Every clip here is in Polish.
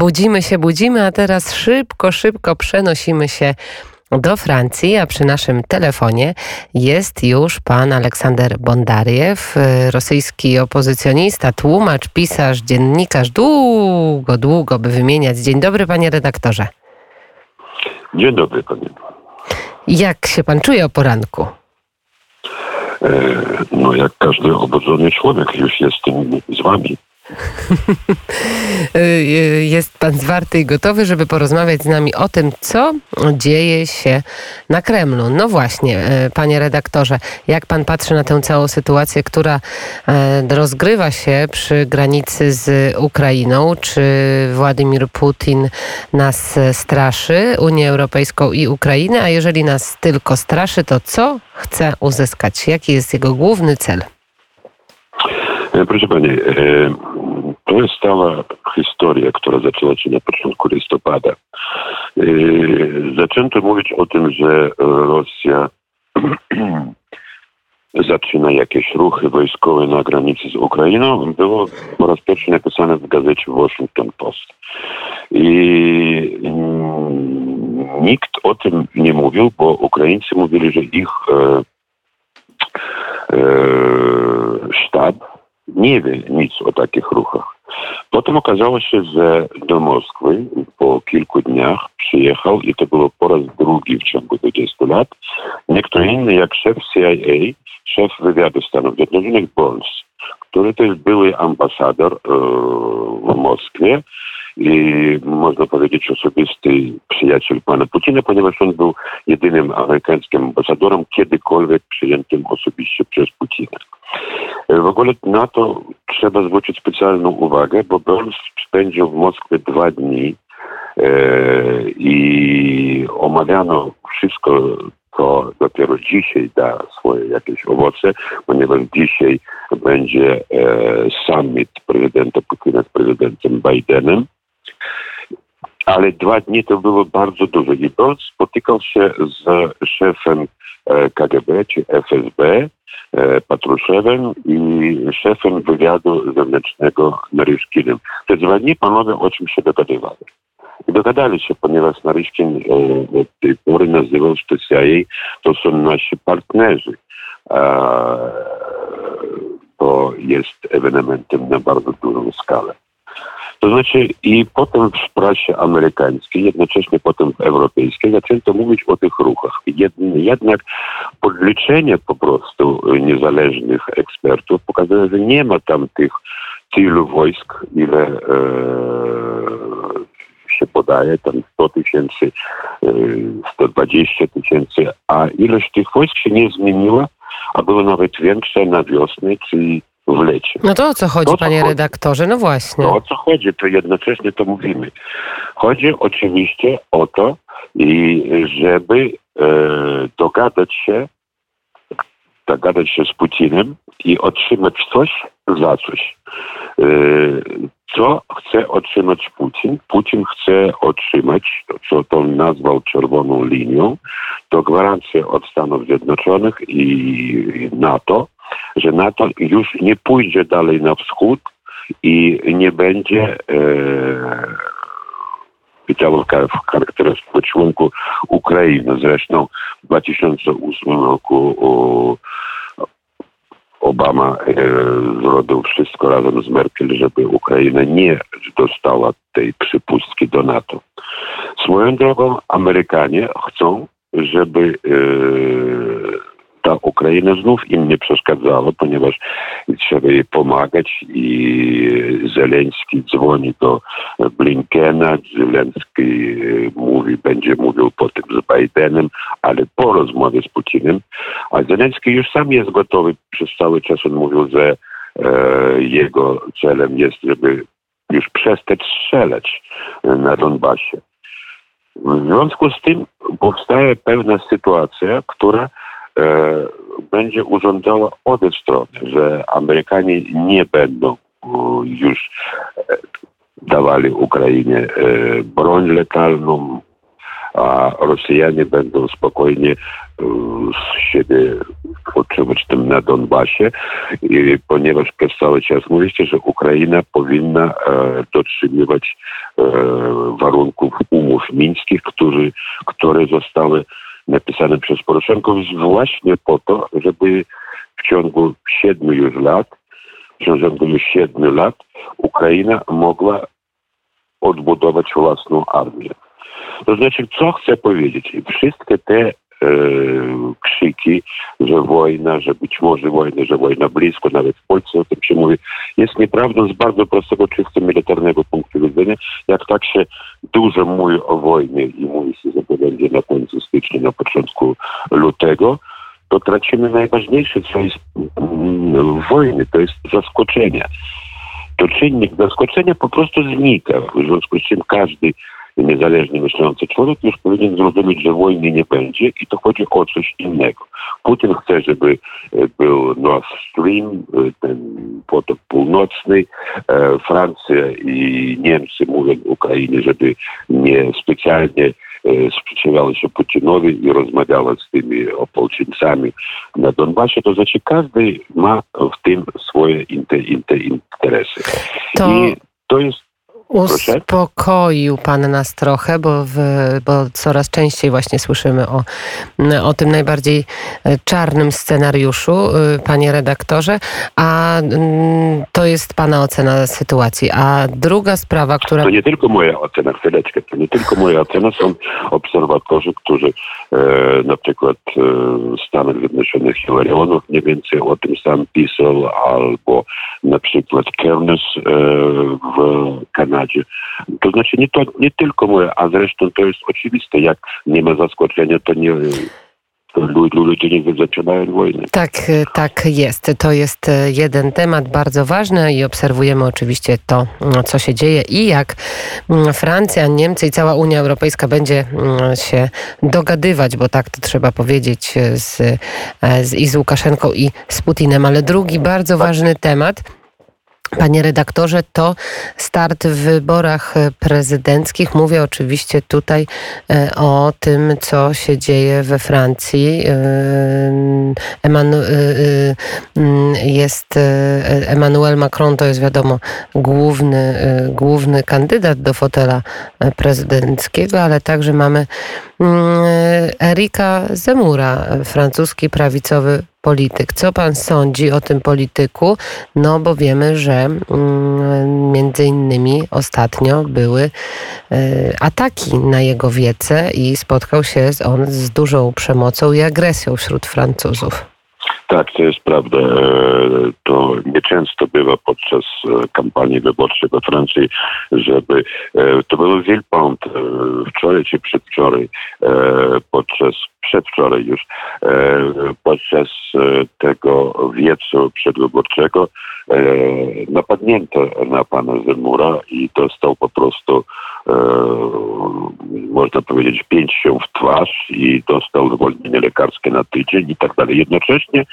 Budzimy się, budzimy, a teraz szybko, szybko przenosimy się do Francji, a przy naszym telefonie jest już pan Aleksander Bondariew, rosyjski opozycjonista, tłumacz, pisarz, dziennikarz. Długo, długo by wymieniać. Dzień dobry, panie redaktorze. Dzień dobry, panie. Jak się pan czuje o poranku? E, no, jak każdy obudzony człowiek, już jestem z wami. Jest pan zwarty i gotowy, żeby porozmawiać z nami o tym, co dzieje się na Kremlu. No właśnie, e, panie redaktorze, jak pan patrzy na tę całą sytuację, która e, rozgrywa się przy granicy z Ukrainą? Czy Władimir Putin nas straszy, Unię Europejską i Ukrainę? A jeżeli nas tylko straszy, to co chce uzyskać? Jaki jest jego główny cel? E, proszę Pani, to jest historia, która zaczęła się na początku listopada. E, zaczęto mówić o tym, że Rosja zaczyna jakieś ruchy wojskowe na granicy z Ukrainą. Było po raz pierwszy napisane w gazecie Washington Post. I mm, nikt o tym nie mówił, bo Ukraińcy mówili, że ich e, e, sztab nie wie nic o takich ruchach. Potem okazało się, że do Moskwy po kilku dniach przyjechał i to było po raz drugi w ciągu 20 lat, nie kto inny jak szef CIA, szef wywiadu Stanów Zjednoczonych Burns, który też były ambasador e, w Moskwie i można powiedzieć osobisty przyjaciel pana Putina, ponieważ on był jedynym amerykańskim ambasadorem kiedykolwiek przyjętym osobiście przez Putina. W ogóle na to trzeba zwrócić specjalną uwagę, bo Burns spędził w Moskwie dwa dni e, i omawiano wszystko, co dopiero dzisiaj da swoje jakieś owoce, ponieważ dzisiaj będzie e, summit prezydenta Putina z prezydentem Bidenem. Ale dwa dni to było bardzo dużo. I Burns spotykał się z szefem e, KGB czy FSB, E, Patruszewem i szefem wywiadu zewnętrznego Naryszkinem. Te dwa dni panowie o czym się dogadywali. I dogadali się, ponieważ Naryszkin e, od tej pory nazywał, CIA to są nasi partnerzy. To jest ewenementem na bardzo dużą skalę. To znaczy i potem w prasie amerykańskiej, jednocześnie potem w europejskiej zaczęto mówić o tych ruchach. Jednak podliczenie po prostu niezależnych ekspertów pokazuje, że nie ma tam tych tylu wojsk, ile e, się podaje, tam 100 tysięcy, e, 120 tysięcy, a ilość tych wojsk się nie zmieniła, a była nawet większa na wiosnę, czyli w lecie. No to o co chodzi, to, panie chodzi? redaktorze? No właśnie. No o co chodzi, to jednocześnie to mówimy. Chodzi oczywiście o to, i żeby e, dogadać się, dogadać się z Putinem i otrzymać coś za coś. E, co chce otrzymać Putin? Putin chce otrzymać, co to nazwał czerwoną linią, to gwarancję od Stanów Zjednoczonych i NATO, że NATO już nie pójdzie dalej na wschód i nie będzie e, działał w charakterystycznym członku Ukrainy. Zresztą w 2008 roku Obama e, zrobił wszystko razem z Merkel, żeby Ukraina nie dostała tej przypustki do NATO. Swoją drogą Amerykanie chcą, żeby e, ta Ukraina znów im nie przeszkadzała, ponieważ trzeba jej pomagać i Zeleński dzwoni do Blinkena, Zeleński e, mówi, będzie mówił potem z Bidenem, ale po rozmowie z Putinem, a Zeleński już sam jest gotowy, przez cały czas on mówił, że e, jego celem jest, żeby już przestać strzelać na Donbasie. W związku z tym powstaje pewna sytuacja, która będzie urządzała obie strony, że Amerykanie nie będą już e, dawali Ukrainie e, broń letalną, a Rosjanie będą spokojnie siebie utrzymać tym na Donbasie, I ponieważ przez cały czas mówicie, że Ukraina powinna e, dotrzymywać e, warunków umów mińskich, który, które zostały napisane przez Poroszenko właśnie po to, żeby w ciągu siedmiu już lat, w ciągu już siedmiu lat Ukraina mogła odbudować własną armię. To znaczy, co chcę powiedzieć? Wszystkie te E, krzyki, że wojna, że być może wojna, że wojna blisko, nawet w Polsce o tym się mówi, jest nieprawdą z bardzo prostego, czysto militarnego Jak tak się dużo mówi o wojnie i mówi się, że to będzie na końcu stycznia, na początku lutego, to tracimy najważniejsze, co jest wojny, to jest zaskoczenie. To czynnik zaskoczenia po prostu znika, w związku z czym każdy niezależnie myślący człowiek już powinien zrozumieć, że wojny nie będzie i to chodzi o coś innego. Putin chce, żeby e, był Nord Stream, e, ten potok północny. E, Francja i Niemcy mówią Ukrainie, żeby nie specjalnie sprzeciwiała się Putinowi i rozmawiała z tymi opolczyńcami na Donbasie, to znaczy każdy ma w tym swoje interesy. To... I to jest Uspokoił Pan nas trochę, bo, w, bo coraz częściej właśnie słyszymy o, o tym najbardziej e, czarnym scenariuszu, e, panie redaktorze, a mm, to jest Pana ocena sytuacji. A druga sprawa, która... To nie tylko moja ocena, chwileczkę, to nie tylko moja ocena, są obserwatorzy, którzy e, na przykład e, Stanach Zjednoczonych Hillarionów mniej więcej o tym sam pisał, albo na przykład Kernes e, w Kanadzie Kanadzie. To znaczy nie, to, nie tylko moje, a zresztą to jest oczywiste, jak nie ma zaskoczenia, to nie ludzie nie zaczynają wojny. Tak, tak jest. To jest jeden temat bardzo ważny i obserwujemy oczywiście to, co się dzieje i jak Francja, Niemcy i cała Unia Europejska będzie się dogadywać, bo tak to trzeba powiedzieć z, z, i z Łukaszenką i z Putinem. Ale drugi bardzo ważny temat Panie redaktorze, to start w wyborach prezydenckich. Mówię oczywiście tutaj e, o tym, co się dzieje we Francji. E, e, jest Emmanuel Macron, to jest wiadomo główny, główny kandydat do fotela prezydenckiego, ale także mamy mm, Erika Zemura, francuski prawicowy polityk. Co pan sądzi o tym polityku? No bo wiemy, że mm, między innymi ostatnio były e, ataki na jego wiece i spotkał się on z dużą przemocą i agresją wśród Francuzów. Tak, to jest prawda. E, to nieczęsto bywa podczas e, kampanii wyborczej we Francji, żeby to był Wilpont wczoraj czy przedwczoraj podczas przedwczoraj już podczas tego wiecu przedwyborczego napadnięto na pana Zemura i dostał po prostu można powiedzieć pięścią w twarz i dostał zwolnienie lekarskie na tydzień i tak dalej. Jednocześnie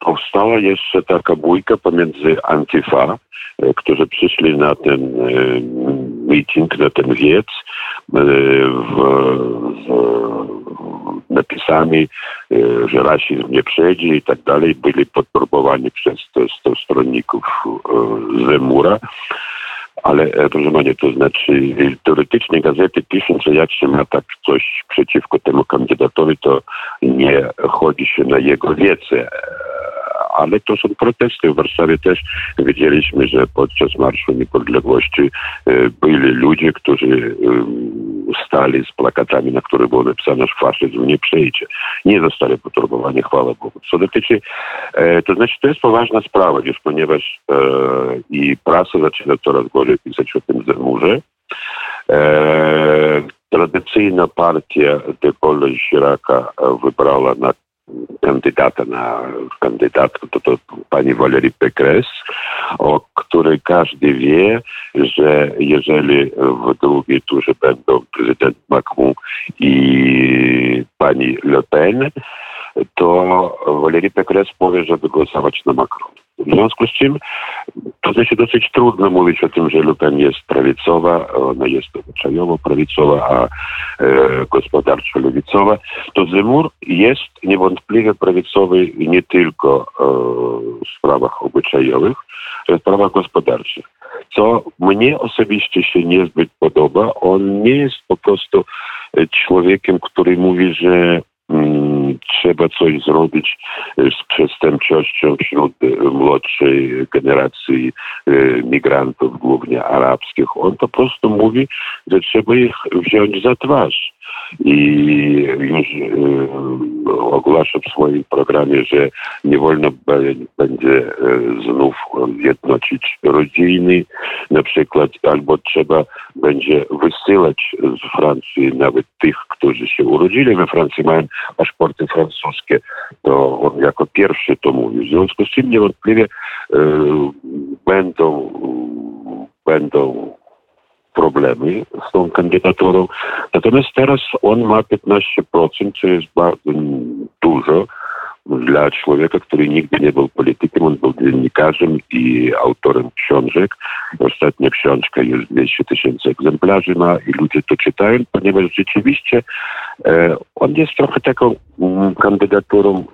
powstała jeszcze taka bójka pomiędzy Antifa, którzy przyszli na ten meeting, na ten wiec w, w napisami, e, że rasizm nie przejdzie i tak dalej, byli podporbowani przez stronników e, Zemura. Ale e, proszę Panie, to znaczy teoretycznie gazety piszą, że jak się ma tak coś przeciwko temu kandydatowi, to nie chodzi się na jego wiedzę ale to są protesty. W Warszawie też widzieliśmy, że podczas Marszu Niepodległości byli ludzie, którzy stali z plakatami, na których było napisane, że faszyzm nie przejdzie. Nie zostali poturbowani, chwała Bogu. Co dotyczy, e, to znaczy to jest poważna sprawa, już ponieważ e, i prasa zaczyna coraz gorzej pisać o tym zemurze. E, tradycyjna partia de Paul Chiraca wybrała na kandydata na kandydatkę, to, to pani Valerie Pekres, o której każdy wie, że jeżeli w drugiej turze będą prezydent Macron i pani Le Pen, to Valerie Pekres powie, żeby głosować na Macron. W związku z czym to znaczy dosyć trudno mówić o tym, że Le Pen jest prawicowa, ona jest obyczajowo prawicowa, a e, gospodarczo lewicowa. To Zemur jest niewątpliwie prawicowy nie tylko e, w sprawach obyczajowych, ale w sprawach gospodarczych. Co mnie osobiście się niezbyt podoba, on nie jest po prostu człowiekiem, który mówi, że mm, trzeba coś zrobić z przestępczością wśród młodszej generacji migrantów, głównie arabskich. On po prostu mówi, że trzeba ich wziąć za twarz. I już ogłasza w swoim programie, że nie wolno będzie znów jednoczyć rodziny, na przykład, albo trzeba będzie wysyłać z Francji nawet tych, którzy się urodzili we Francji, mają paszporty francuskie, to on jako pierwszy to mówi. W związku z czym niewątpliwie e, będą, będą problemy z tą kandydaturą. Natomiast teraz on ma 15%, co jest bardzo dużo dla człowieka, który nigdy nie był politykiem. On był dziennikarzem i autorem książek. Ostatnia książka już 200 tysięcy egzemplarzy ma i ludzie to czytają, ponieważ rzeczywiście e, on jest trochę taką mm, kandydaturą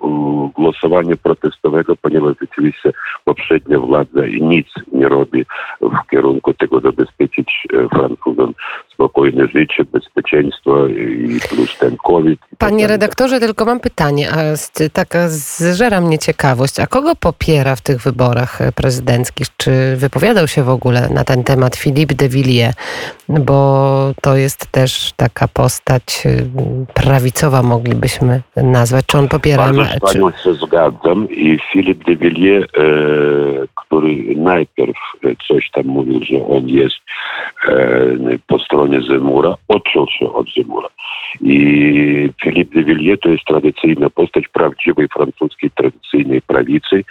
głosowania protestowego, ponieważ rzeczywiście poprzednia władza nic nie robi w kierunku tego zabezpieczyć e, Francuzom spokojne życie, bezpieczeństwo i plus ten COVID. Panie redaktorze, tylko mam pytanie, a taka zżera mnie ciekawość, a kogo popiera w tych wyborach e, prezydenckich? Czy wypowiadał się w ogóle na ten temat Philippe de Villiers? Bo to jest też taka postać e, prawicowa, moglibyśmy nazwać. Czy on popiera... Bardzo z panią się zgadzam i Philippe de Villiers, e, który najpierw coś tam mówił, że on jest e, po stronie Zemura, odciął się od Zemura. I Philippe de Villiers to jest tradycyjna postać prawdziwej francuskiej tradycyjnej prawicy,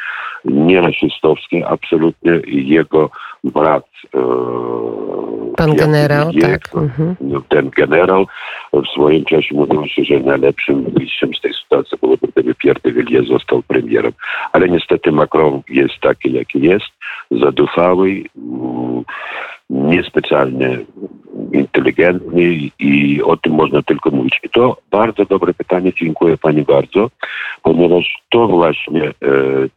nie rasistowskiej, absolutnie. Jego brat e, Pan generał, tak. Mhm. Ten generał w swoim czasie mówił się, że najlepszym wyjściem z tej sytuacji byłoby, gdyby Pierre de Villiers został premierem. Ale niestety Macron jest taki, jaki jest, zadufały, mm, niespecjalnie inteligentny i o tym można tylko mówić. I to bardzo dobre pytanie, dziękuję Pani bardzo, ponieważ to właśnie,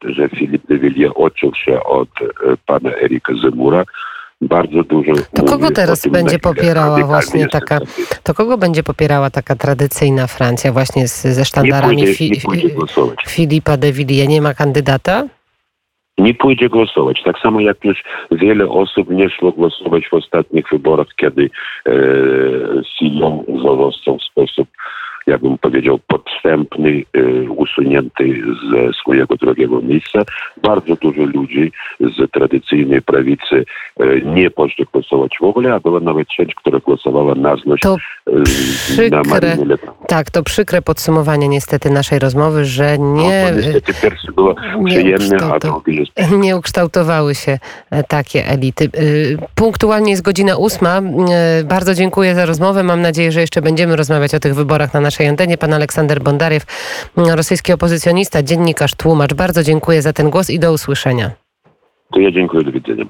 e, że Filip de Villiers odciął się od e, pana Erika Zemura, bardzo dużo. To kogo teraz będzie popierała właśnie taka, to kogo będzie popierała taka tradycyjna Francja właśnie z, ze sztandarami nie pójdzie, nie Filipa de Villiers? Nie ma kandydata? Nie pójdzie głosować. Tak samo jak już wiele osób nie szło głosować w ostatnich wyborach, kiedy e, Sillon został w sposób ja bym powiedział, podstępny, y, usunięty ze swojego drugiego miejsca. Bardzo dużo ludzi z tradycyjnej prawicy y, nie poszło głosować w ogóle, a była nawet część, która głosowała na złość to przykre, Tak, to przykre podsumowanie niestety naszej rozmowy, że nie... No, niestety pierwszy było przyjemne, a drugi jest... Nie ukształtowały się e, takie elity. Punktualnie jest godzina ósma. Bardzo dziękuję za rozmowę. Mam nadzieję, że jeszcze będziemy rozmawiać o tych wyborach na naszej naszej antenie, pan Aleksander Bondariew, rosyjski opozycjonista, dziennikarz, tłumacz. Bardzo dziękuję za ten głos i do usłyszenia. To ja dziękuję, do widzenia.